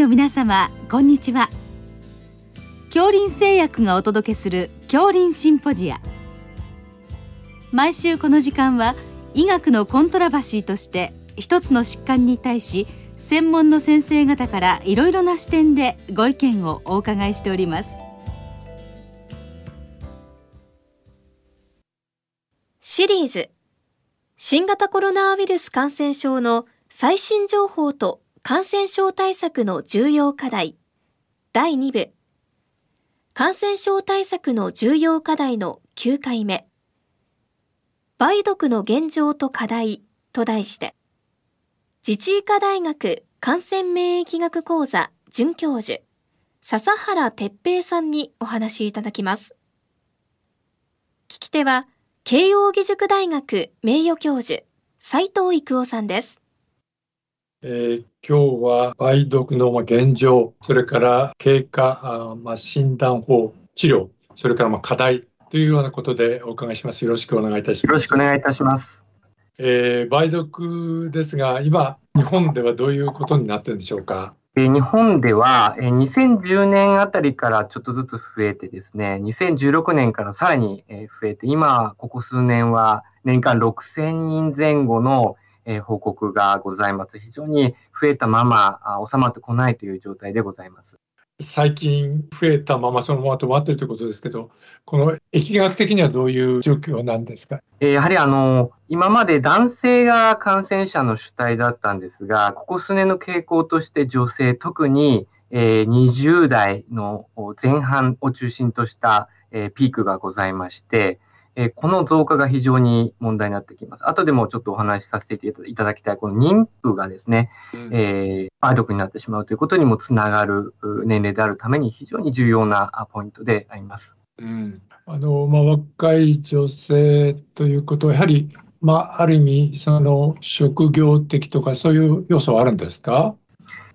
の皆様こんにちは。恐林製薬がお届けする恐林シンポジア。毎週この時間は医学のコントラバシーとして一つの疾患に対し専門の先生方からいろいろな視点でご意見をお伺いしております。シリーズ。新型コロナウイルス感染症の最新情報と感染症対策の重要課題。第2部。感染症対策の重要課題の9回目。梅毒の現状と課題。と題して。自治医科大学感染免疫学講座。准教授。笹原哲平さんにお話しいただきます。聞き手は慶應義塾大学名誉教授斉藤育夫さんです。えー、今日は梅毒の現状、それから経過、あまあ、診断法、治療、それからまあ課題というようなことでお伺いします。よろしくお願いいたします。よろしくお願いいたします。えー、梅毒ですが、今、日本ではどういうことになってるんでしょうか？え日本では、え2010年あたりからちょっとずつ増えてですね、2016年からさらに増えて、今、ここ数年は年間6000人前後のえ報告がございます。非常に増えたままあ収まってこないという状態でございます。最近増えたままそのまま止まっているということですけど、この疫学的にはどういう状況なんですか？やはりあの今まで男性が感染者の主体だったんですが、ここ数年の傾向として女性、特に20代の前半を中心としたピークがございまして、えこの増加が非常に問題になってきます。後でもちょっとお話しさせていただきたい、この妊婦がですね、うん、えー、梅毒になってしまうということにもつながる年齢であるために非常に重要なポイントであります。うん、あのまあ、若い女性ということは、やはり、まあ、ある意味、その職業的とか、そういう要素はあるんですか？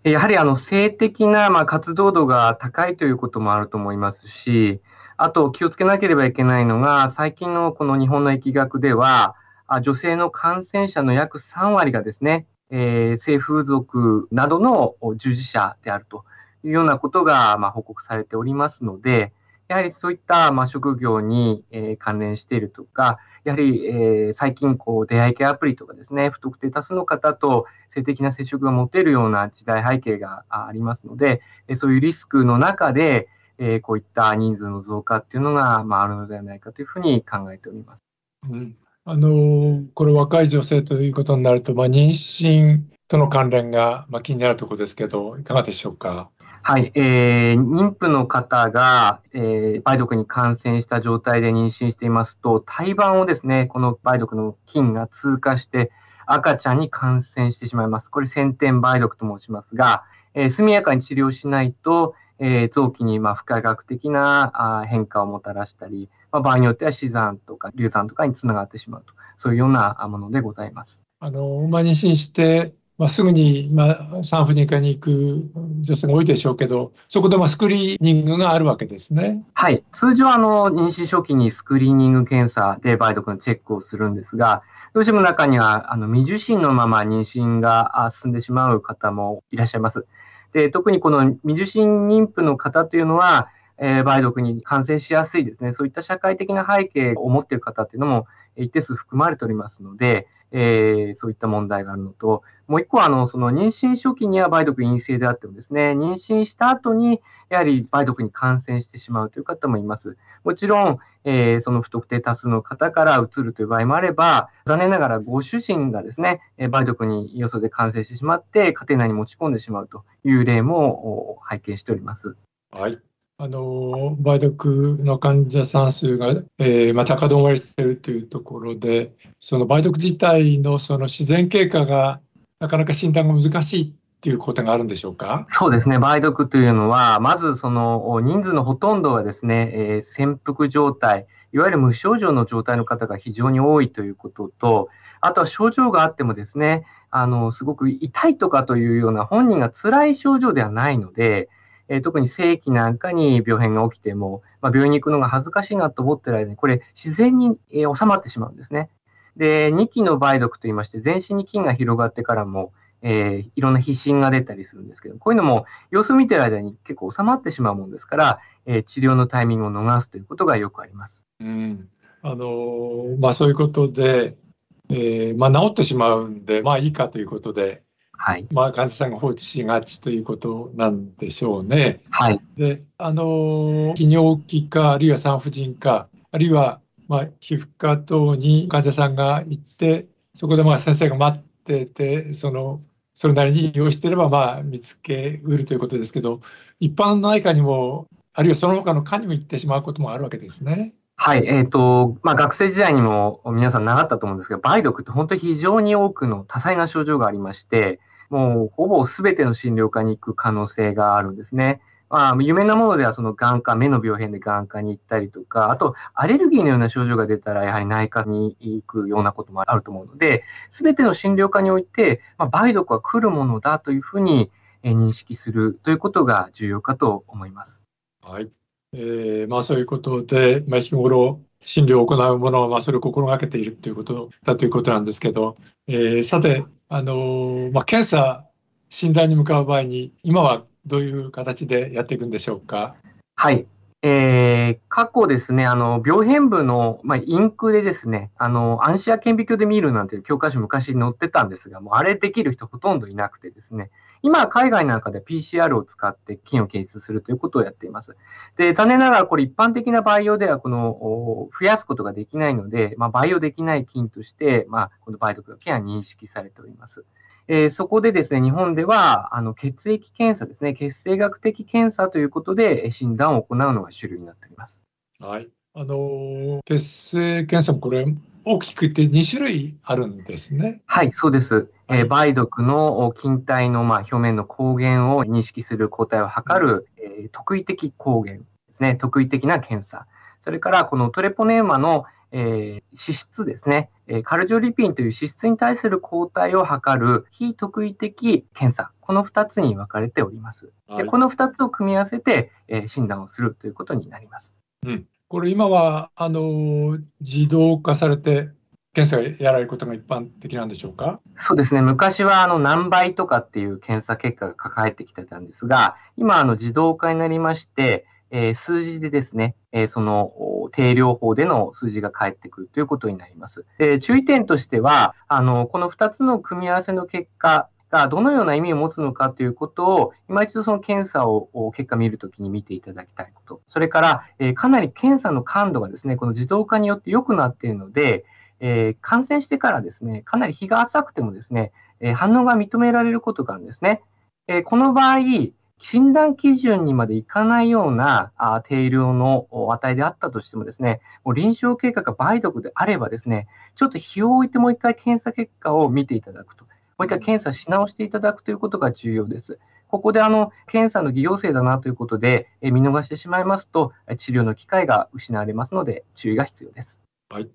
やはりあの性的なまあ活動度が高いということもあると思いますし、あと気をつけなければいけないのが、最近のこの日本の疫学では、女性の感染者の約3割がですね、えー、性風俗などの従事者であるというようなことが、まあ、報告されておりますので、やはりそういった、まあ、職業に、えー、関連しているとか、やはり、えー、最近こう出会い系アプリとかですね、不特定多数の方と性的な接触が持てるような時代背景がありますので、そういうリスクの中で、えー、こういった人数の増加っていうのが、まあ、あるのではないかというふうに考えております。うん、あのこれ若い女性ということになると、まあ、妊娠との関連が、まあ、気になるところですけど、いかがでしょうか？はい、えー、妊婦の方が、えー、梅毒に感染した状態で妊娠していますと、胎盤をですね、この梅毒の菌が通過して、赤ちゃんに感染してしまいます。これ、先天梅毒と申しますが、えー、速やかに治療しないと、えー、臓器にまあ不可逆的なあ変化をもたらしたり、まあ、場合によっては死産とか流産とかにつながってしまうと、そういうようなものでございます。あの、まあ、妊娠して、まあ、すぐに、まあ、産婦人科に行く女性が多いでしょうけど、そこでまあスクリーニングがあるわけですね。はい。通常、あの、妊娠初期にスクリーニング検査で梅毒のチェックをするんですが、どうしても中には、あの、未受診のまま妊娠が進んでしまう方もいらっしゃいます。で、特にこの未受診妊婦の方というのは、えー、梅毒に感染しやすいですね、そういった社会的な背景を持っている方っていうのも一定数含まれておりますので、えー、そういった問題があるのと、もう一個は、あの、その妊娠初期には梅毒陰性であってもですね、妊娠した後に、やはり梅毒に感染してしまうという方もいます。もちろん、えー、その不特定多数の方からうつるという場合もあれば、残念ながらご主人がですね、梅毒によそで感染してしまって、家庭内に持ち込んでしまうという例も拝見しております。はい。あの梅毒の患者さん数が、えーまあ、高止まりしているというところで、その梅毒自体のその自然経過がなかなか診断が難しいっていうことがあるんでしょうか？そうですね、梅毒というのは、まずその人数のほとんどはですね、えー、潜伏状態、いわゆる無症状の状態の方が非常に多いということと、あとは症状があってもですね、あのすごく痛いとかというような本人が辛い症状ではないので、えー、特に正規なんかに病変が起きても、まあ、病院に行くのが恥ずかしいなと思ってる間に、これ自然に、えー、収まってしまうんですね。で、2期の梅毒といいまして、全身に菌が広がってからも、えー、いろんな皮疹が出たりするんですけど、こういうのも様子を見てる間に結構収まってしまうもんですから、えー、治療のタイミングを逃すということがよくあります。うん、あのー、まあそういうことで、えー、まあ治ってしまうんで、まあいいかということで、はい。まあ患者さんが放置しがちということなんでしょうね。はい。で、あのー、泌尿器科、あるいは産婦人科、あるいはまあ皮膚科等に患者さんが行って、そこでまあ先生が待ってて、そのそれなりに利用していれば、まあ、見つけうるということですけど、一般の内科にも、あるいはその他の科にも行ってしまうこともあるわけですね。はい、えっ、ー、と、まあ、学生時代にも皆さん習ったと思うんですけど、梅毒って本当に非常に多くの多彩な症状がありまして、もうほぼすべての診療科に行く可能性があるんですね。まあ、有名なものではその眼科、目の病変で眼科に行ったりとか、あとアレルギーのような症状が出たらやはり内科に行くようなこともあると思うので、すべての診療科において、まあ、梅毒は来るものだというふうに認識するということが重要かと思います。はい。えー、まあそういうことで、まあ、日頃診療を行うものは、まあ、それを心がけているということだということなんですけど、えー、さて、あのー、まあ、検査、診断に向かう場合に、今はどういう形でやっていくんでしょうか？はい。えー、過去ですね、あの、病変部の、まあ、インクでですね、あの、暗視や顕微鏡で見るなんていう教科書昔載ってたんですが、もうあれできる人ほとんどいなくてですね、今、海外なんかで PCR を使って菌を検出するということをやっています。で、残念ながらこれ一般的な培養ではこの、増やすことができないので、まあ、培養できない菌として、まあ、この梅毒だけは認識されております。えー、そこでですね、日本では、あの、血液検査ですね、血清学的検査ということで診断を行うのが主流になっております。はい。あの、血清検査もこれ、大きく言って2種類あるんですね。はい、そうです。えー、梅毒の菌体の、まあ、表面の抗原を認識する抗体を測る、えー、特異的抗原ですね、特異的な検査。それから、このトレポネーマの、えー、脂質ですね、えカルジョリピンという脂質に対する抗体を測る非特異的検査、この2つに分かれております。でこの2つを組み合わせて、え診断をするということになります。うん、これ今はあの自動化されて検査がやられることが一般的なんでしょうか？そうですね。昔はあの何倍とかっていう検査結果が抱えてきてたんですが、今あの自動化になりまして、えー、数字でですね、え、その定量法での数字が返ってくるということになります。で注意点としては、あの、この2つの組み合わせの結果がどのような意味を持つのかということを、今一度その検査を結果見るときに見ていただきたいこと。それから、え、かなり検査の感度がですね、この自動化によって良くなっているので、え、感染してからですね、かなり日が浅くてもですね、え、反応が認められることがあるんですね。えこの場合、診断基準にまでいかないようなあ定量の値であったとしてもですね、もう臨床経過が梅毒であればですね、ちょっと日を置いてもう一回検査結果を見ていただくと。もう一回検査し直していただくということが重要です。ここであの検査の偽陽性だなということで、え見逃してしまいますと、治療の機会が失われますので、注意が必要です。はい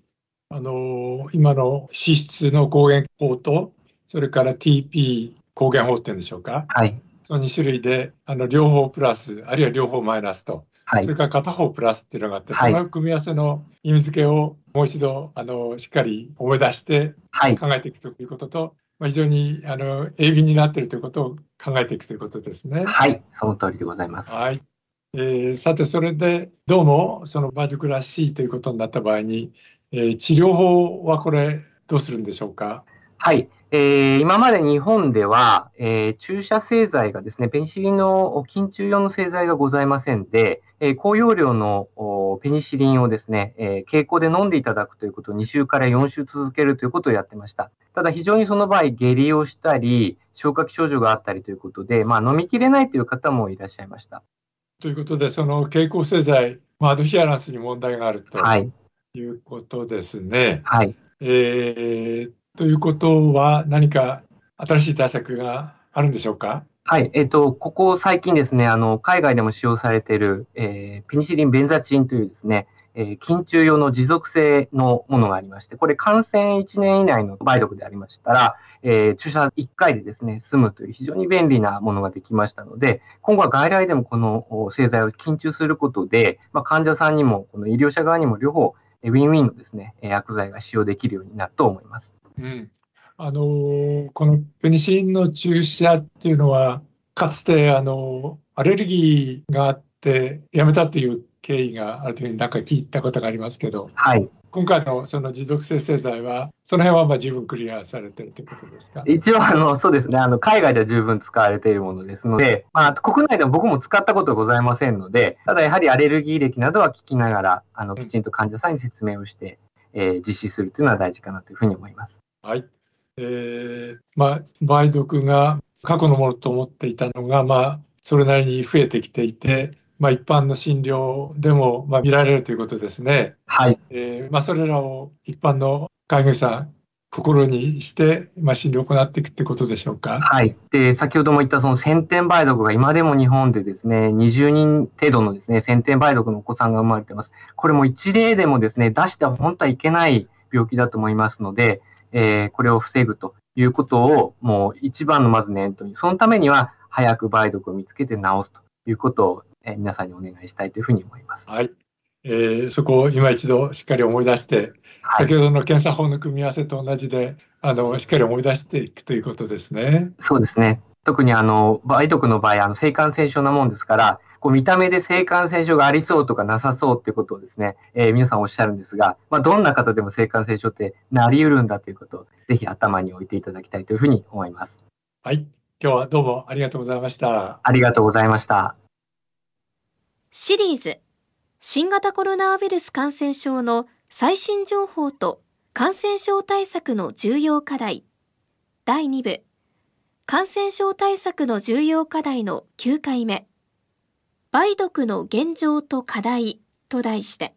あの今の脂質の抗原法と、それから TP 抗原法っていうんでしょうか。はい。その2種類で、あの両方プラス、あるいは両方マイナスと、はい、それから片方プラスっていうのがあって、その組み合わせの意味付けをもう一度あのしっかり思い出して考えていくということと、まあ、非常にあの鋭敏になっているということを考えていくということですね。はい、その通りでございます。はい。えー、さて、それでどうもそのバイオクらしいということになった場合に、えー、治療法はこれどうするんでしょうか？はい。えー、今まで日本では、えー、注射製剤がですね、ペニシリンの緊急用の製剤がございませんで、えー、高容量のペニシリンをですね、えー、経口で飲んでいただくということを2週から4週続けるということをやってました。ただ非常にその場合、下痢をしたり、消化器症状があったりということで、まあ、飲みきれないという方もいらっしゃいました。ということで、その経口製剤、まあ、アドヒアランスに問題があると、はい、いうことですね。はい。えーということは、何か新しい対策があるんでしょうか？はい、えっ、ー、と、ここ最近ですね、あの、海外でも使用されている、えー、ペニシリンベンザチンというですね、えー、緊急用の持続性のものがありまして、これ感染1年以内の梅毒でありましたら、えー、注射1回でですね、済むという非常に便利なものができましたので、今後は外来でもこの製剤を緊急することで、まあ、患者さんにも、この医療者側にも両方、ウィンウィンのですね、薬剤が使用できるようになると思います。うん。あのこのペニシリンの注射っていうのはかつてあのアレルギーがあってやめたという経緯があるというふうになんか聞いたことがありますけど、はい、今回のその持続生成剤は、その辺はまあ十分クリアされてるということですか？一応あの、そうですね。あの、海外では十分使われているものですので、まあ、国内でも僕も使ったことはございませんので、ただやはりアレルギー歴などは聞きながら、あのきちんと患者さんに説明をして、えー、実施するというのは大事かなというふうに思います。はいえーまあ、梅毒が過去のものと思っていたのが、まあ、それなりに増えてきていて、まあ、一般の診療でも、まあ、見られるということですね。はい。えー、まあ、それらを一般の介護士さん、心にして、まあ、診療を行っていくってことでしょうか。はい。で、先ほども言ったその先天梅毒が今でも日本でですね、20人程度のですね、先天梅毒のお子さんが生まれてます。これも一例でもですね、出しては本当はいけない病気だと思いますので、えー、これを防ぐということを、もう一番のまず念頭に、そのためには早く梅毒を見つけて治すということをえ皆さんにお願いしたいというふうに思います。はい。えー、そこを今一度しっかり思い出して、はい、先ほどの検査法の組み合わせと同じで、あの、しっかり思い出していくということですね。そうですね。特にあの、梅毒の場合、あの、性感染症なもんですから、こう見た目で性感染症がありそうとかなさそうってことをですね、えー、皆さんおっしゃるんですが、まあ、どんな方でも性感染症ってなり得るんだということを、ぜひ頭に置いていただきたいというふうに思います。はい。今日はどうもありがとうございました。ありがとうございました。シリーズ新型コロナウイルス感染症の最新情報と感染症対策の重要課題第2部感染症対策の重要課題の9回目梅毒の現状と課題と題して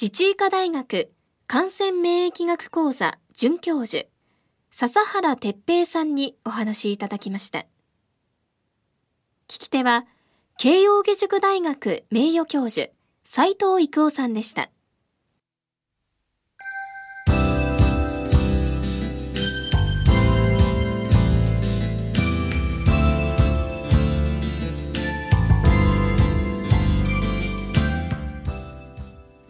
自治医科大学感染免疫学講座准教授笹原哲平さんにお話いただきました。聞き手は慶應義塾大学名誉教授斉藤育夫さんでした。